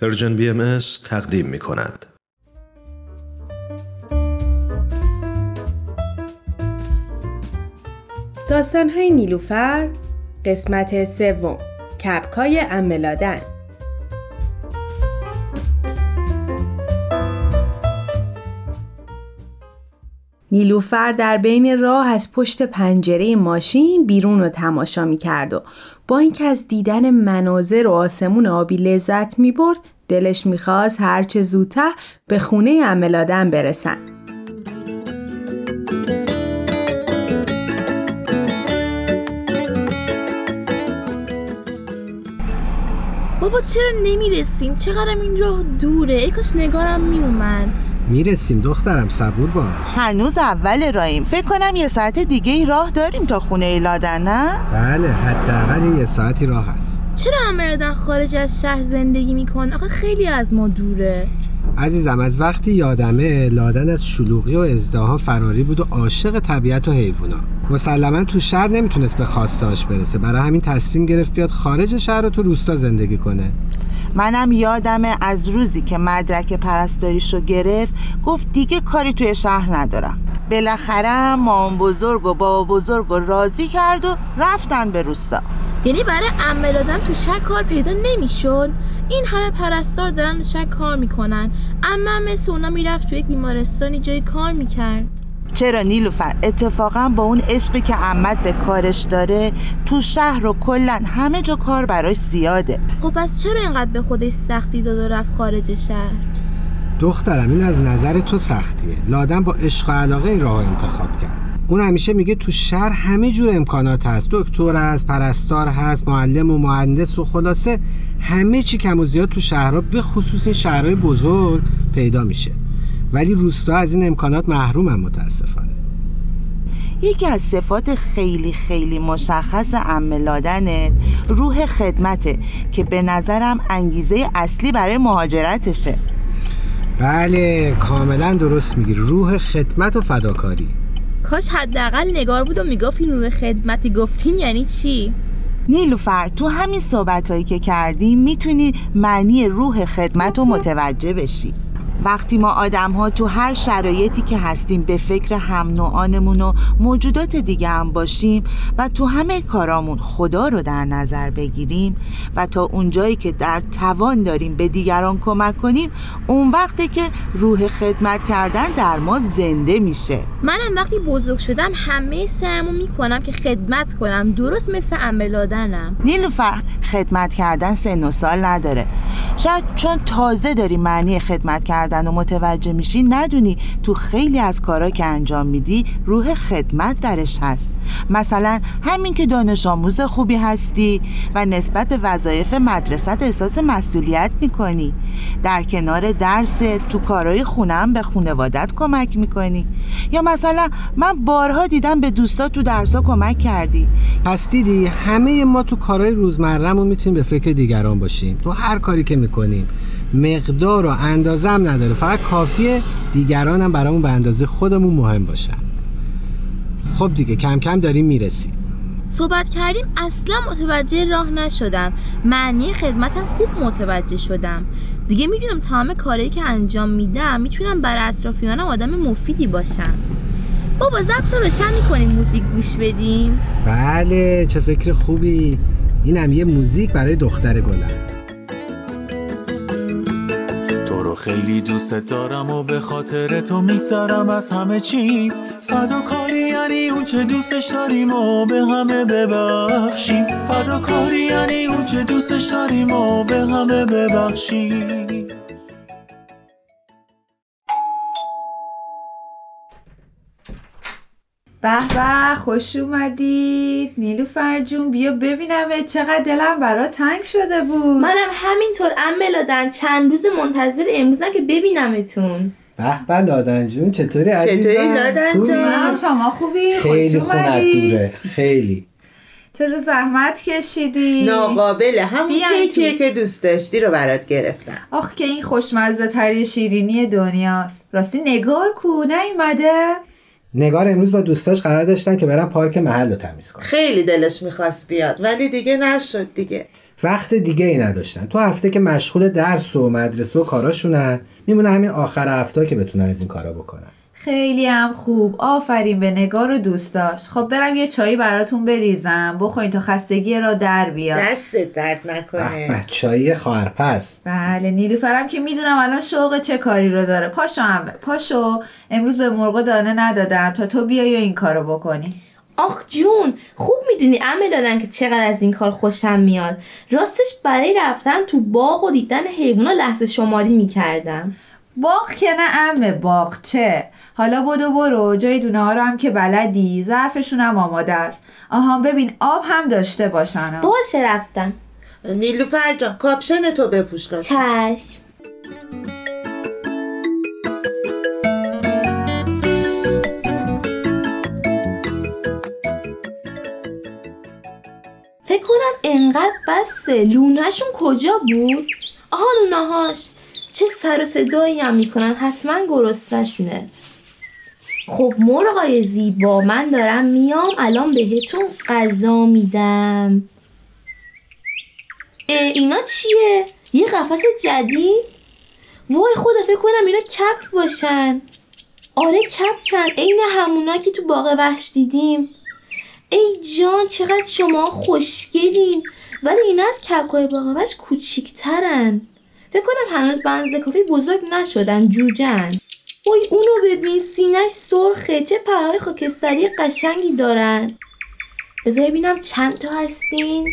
پرژن بی تقدیم می کند. های نیلوفر قسمت سوم کپکای املادن نیلوفر در بین راه از پشت پنجره ماشین بیرون رو تماشا می کرد و با اینکه از دیدن مناظر و آسمون آبی لذت می برد دلش می‌خواست هرچه زودتر به خونه عملادن برسن. بابا چرا نمی‌رسیم؟ چقدرم این راه دوره؟ ای کاش نگارم میومد می‌رسیم دخترم صبور باش. هنوز اول راهیم. فکر کنم یه ساعت دیگه ای راه داریم تا خونه لادن نه؟ بله حداقل یه ساعتی راه هست. چرا امردن خارج از شهر زندگی میکن؟ آخه خیلی از ما دوره. عزیزم از وقتی یادمه لادن از شلوغی و ازدها فراری بود و عاشق طبیعت و حیوونا. مسلما تو شهر نمی‌تونست به خواستهاش برسه. برای همین تصمیم گرفت بیاد خارج شهر و تو روستا زندگی کنه. منم یادمه از روزی که مدرک پرستاریشو گرفت گفت دیگه کاری توی شهر ندارم. بالاخره مام بزرگ و بابا بزرگ و راضی کرد و رفتن به روستا. یعنی برای عمل تو شهر کار پیدا نمی‌شد؟ این همه پرستار دارن تو شهر کار می‌کنن. اما مثل اونا می‌رفت تو یک بیمارستانی جای کار می‌کرد. چرا نیلوفر؟ اتفاقا با اون عشقی که عمت به کارش داره تو شهر و کلا همه جا کار براش زیاده. خب پس چرا اینقدر به خودش سختی داد و رفت خارج شهر؟ دخترم این از نظر تو سختیه. لادن با عشق و علاقه این راه انتخاب کرد. اون همیشه میگه تو شهر همه جور امکانات هست. دکتر هست پرستار هست معلم و مهندس و خلاصه. همه چی کم و زیاد تو شهرها به خصوص شهرهای بزرگ پیدا میشه. ولی روستا از این امکانات محروم هم متاسفانه. یکی از صفات خیلی خیلی مشخص عملادنت روح خدمته که به نظرم انگیزه اصلی برای مهاجرتشه. بله کاملا درست میگی. روح خدمت و فداکاری. کاش حداقل نگار بود و می‌گفت این روح خدمتی گفتین یعنی چی؟ نیلوفر تو همین صحبت هایی که کردیم می‌تونی معنی روح خدمت رو متوجه بشی. وقتی ما آدم ها تو هر شرایطی که هستیم به فکر هم نوعانمون و موجودات دیگه هم باشیم و تو همه کارامون خدا رو در نظر بگیریم و تا اونجایی که در توان داریم به دیگران کمک کنیم اون وقتی که روح خدمت کردن در ما زنده میشه. منم وقتی بزرگ شدم همه سعیمو می‌کنم که خدمت کنم درست مثل عملادنم نیلوفر خدمت کردن سن و سال نداره. شاید چون تازه داری معنی خدمت کردن کردن و متوجه میشی ندونی تو خیلی از کارا که انجام میدی روح خدمت درش هست. مثلا همین که دانش آموز خوبی هستی و نسبت به وظایف مدرسه احساس مسئولیت می‌کنی. در کنار درس تو کارهای خونم به خونوادت کمک می‌کنی. یا مثلا من بارها دیدم به دوستا تو درسا کمک کردی. پس دیدی همه ما تو کارهای روزمرهمون می‌تونیم به فکر دیگران باشیم. تو هر کاری که می‌کنیم مقدار و اندازه هم نداره. فقط کافیه دیگران هم برامون به اندازه خودمون مهم باشن خب دیگه کم کم داریم می‌رسیم. صحبت کردیم اصلا متوجه راه نشدم. معنی خدمتم خوب متوجه شدم. دیگه می‌دونم تمام کاری که انجام میدم می‌تونم برای اطرافیانم آدم مفیدی باشم. بابا ضبط روشن می‌کنیم موزیک گوش بدیم. بله چه فکر خوبی. اینم یه موزیک برای دختر گلم. خیلی دوست دارم و به خاطر تو میگذرم از همه چی. فداکاری یعنی اون چه دوستش داریم و به همه ببخشیم. فداکاری یعنی اون چه دوستش داریم و به همه ببخشیم. به به خوش اومدید. نیلوفر جون بیا ببینم چقدر دلم برا تنگ شده بود. منم همینطور. ام لادن چند روز منتظر امروزم که ببینمتون. به به لادن جون چطوری عزیزم؟ چطوری لادن جون شما خوبی؟ خیلی خونت دوره. خیلی. چرا زحمت کشیدی؟ ناقابله همون کیکیه که دوست داشتی رو برات گرفتم. آخ که این خوشمزه تری شیرینی دنیاست. راستی نگار کو نیومده؟ نگار امروز با دوستاش قرار داشتن که برن پارک محل رو تمیز کنن. خیلی دلش می‌خواست بیاد ولی دیگه نشد دیگه. وقت دیگه ای نداشتن. تو هفته که مشغول درس و مدرسه و کاراشونن میمونه همین آخر هفته که بتونن از این کارا بکنن. خیلی هم خوب. آفرین به نگار و دوستاش. خب برم یه چایی براتون بریزم. بخورین تا خستگی را در بیاد. دستت درد نکنه. چایی خواهرپس بله نیلوفرم که می‌دونم الان شوق چه کاری رو داره. پاشو هم پاشو. امروز به مرغ دانه ندادم. تا تو بیای و این کارو بکنی. آخ جون خوب می‌دونی عمه دادن که چقدر از این کار خوشم میاد. راستش برای رفتن تو باغ و دیدن حیوونا لحظه شماری می‌کردم. باغ که نه امه باغ چه حالا بدو برو جای دونه ها رو هم که بلدی ظرفشون هم آماده است آها ببین آب هم داشته باشن. باشه رفتم نیلوفر جان کاپشن تو بپوش لطفا. چشم فکر کنم انقدر بسه لونهشون کجا بود؟ آها لونهاش چه سر و صدایی هم می‌کنن؟ حتما گرسنشونه خب مرغای زیبا من دارم میام الان بهتون غذا میدم. اینا چیه؟ یه قفس جدید؟ وای خدا فکر کنم اینا کپک باشن. آره کپکن عین همونا که تو باغ وحش دیدیم. ای جان چقدر شما خوشگلین. ولی اینا از کپکای باغ وحش کوچیکترن. فکر کنم هنوز بنز کافی بزرگ نشدن جوجن. وای اونو ببین سینش سرخه. چه پرهای خاکستری قشنگی دارن. بذار ببینم چند تا هستین.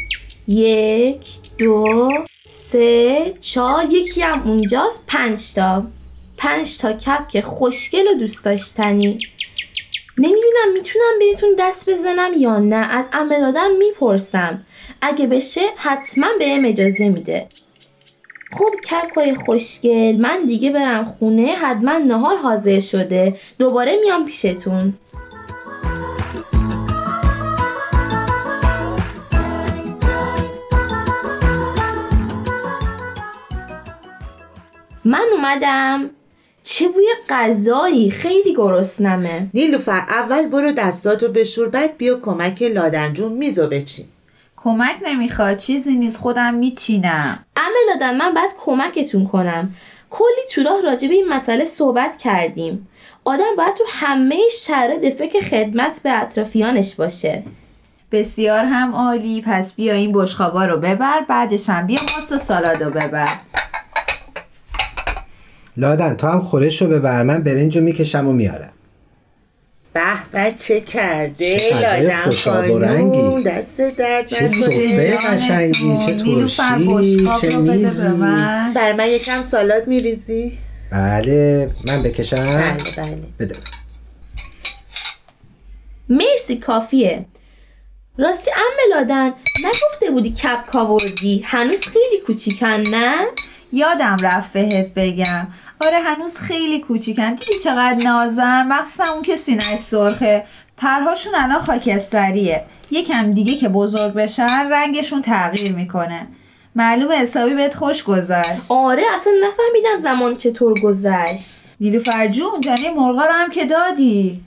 یک دو سه چهار. یکی هم اونجاست. پنج تا. پنج تا کپک خوشگل و دوست داشتنی. نمی‌دونم می‌تونم بهتون دست بزنم یا نه. از عملادم می‌پرسم. اگه بشه حتما بهم اجازه میده. خب کپکای خوشگل من دیگه برم خونه حتما نهار حاضر شده. دوباره میام پیشتون. من اومدم. چه بوی غذایی؟ خیلی گرسنمه. نیلوفر اول برو دستاتو بشور بعد بیا کمک لادنجون میزو بچین. کمک نمی‌خواد چیزی نیست خودم میچینم. عمل دادن من باید کمکتون کنم. کلی تو راه راجع به این مسئله صحبت کردیم. آدم باید تو همه شرایط به فکر خدمت به اطرافیانش باشه. بسیار هم عالی. پس بیا این بشخابا رو ببر بعدش هم بیا ماست و سالادو ببر. لادن تو هم خورش رو ببر. من برنج رو می‌کشم و میارم. به به چه کرده؟ خانوم رنگی. دست درد چه جانتون. قشنگی چه ترشی چه رو بده به میزی؟ من. بر من یکم سالاد میریزی؟ بله من بکشم. بله بله. بده. مرسی کافیه. راستی ام لادن نگفته بودی کپ کاوردی هنوز خیلی کوچیکن نه؟ یادم رفت بهت بگم. آره هنوز خیلی کوچیکن. دیدی چقدر نازم؟ مخصوصا اون که سینهش سرخه. پرهاشون الان خاکستریه. یکم دیگه که بزرگ بشن رنگشون تغییر می‌کنه. معلومه حسابی بهت خوش گذشت. آره اصلا نفهمیدم زمان چطور گذشت. نیلوفر جون جانی مرغا رو هم که دادی؟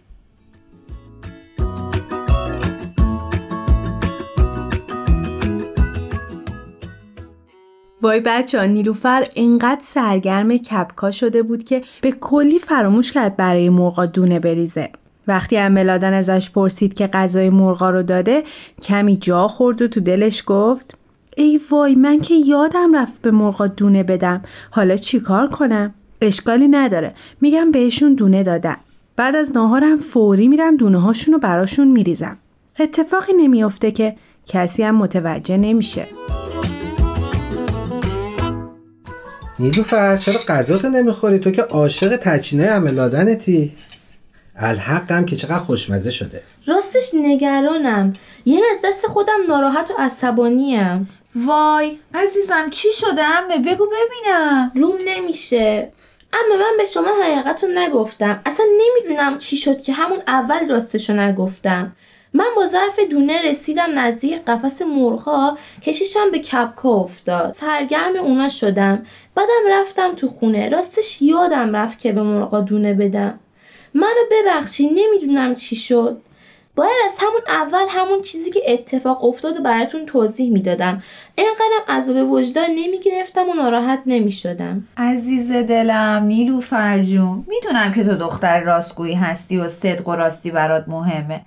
وای بچه ها نیلوفر انقدر سرگرم کپکا شده بود که به کلی فراموش کرد برای مرغا دونه بریزه. وقتی املادن ازش پرسید که غذای مرغا رو داده کمی جا خورد و تو دلش گفت ای وای من که یادم رفت به مرغا دونه بدم. حالا چیکار کنم؟ اشکالی نداره. میگم بهشون دونه دادم. بعد از ناهارم فوری میرم دونه هاشون رو براشون میریزم. اتفاقی نمیافته که کسی هم متوجه نمیشه. نیلوفر چرا غذا تو نمی‌خوری؟ تو که عاشق تچینای عملادنتی الحقم که چقدر خوشمزه شده. راستش نگرانم. یعنی از دست خودم ناراحت و عصبانیم. وای عزیزم چی شده؟ امه بگو ببینم. روم نمیشه. اما من به شما حقیقت رو نگفتم. اصلا نمی‌دونم چی شد که همون اول راستش رو نگفتم. من با ظرف دونه رسیدم نزدیک قفس مرغها کششم به کپکا افتاد. سرگرم اونا شدم. بعدم رفتم تو خونه. راستش یادم رفت که به مرغا دونه بدم. منو ببخشی نمی‌دونم چی شد. باید از همون اول همون چیزی که اتفاق افتاد و براتون توضیح می‌دادم. اینقدرم عذاب وجدان نمی‌گرفتم و ناراحت نمی‌شدم. عزیز دلم نیلو فرجون می‌دونم که تو دختر راستگویی هستی و صدق و راستی برات مهمه.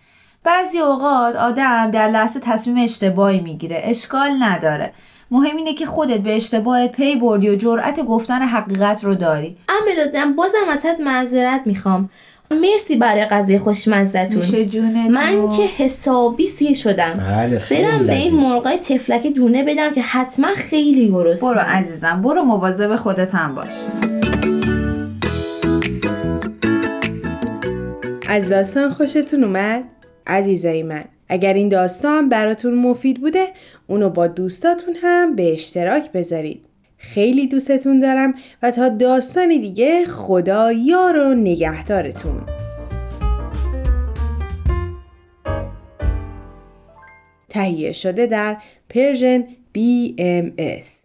بعضی اوقات آدم در لحظه تصمیم اشتباهی می‌گیره اشکال نداره. مهم اینه که خودت به اشتباهت پی بردی و جرأت گفتن حقیقت رو داری. دادم بازم ازت معذرت می‌خوام. مرسی برای قضیه خوشمزتون من که حسابی سیر شدم. بله خیلی برم به این. مرغای تفلک دونه بدم که حتما خیلی گرسنه برو عزیزم برو مواظب خودت هم باش. از داستان خوشتون اومد؟ عزیزای من. اگر این داستان براتون مفید بوده اونو با دوستاتون هم به اشتراک بذارید. خیلی دوستتون دارم و تا داستانی دیگه خدا یار و نگهدارتون. تهیه شده در پرژن BMS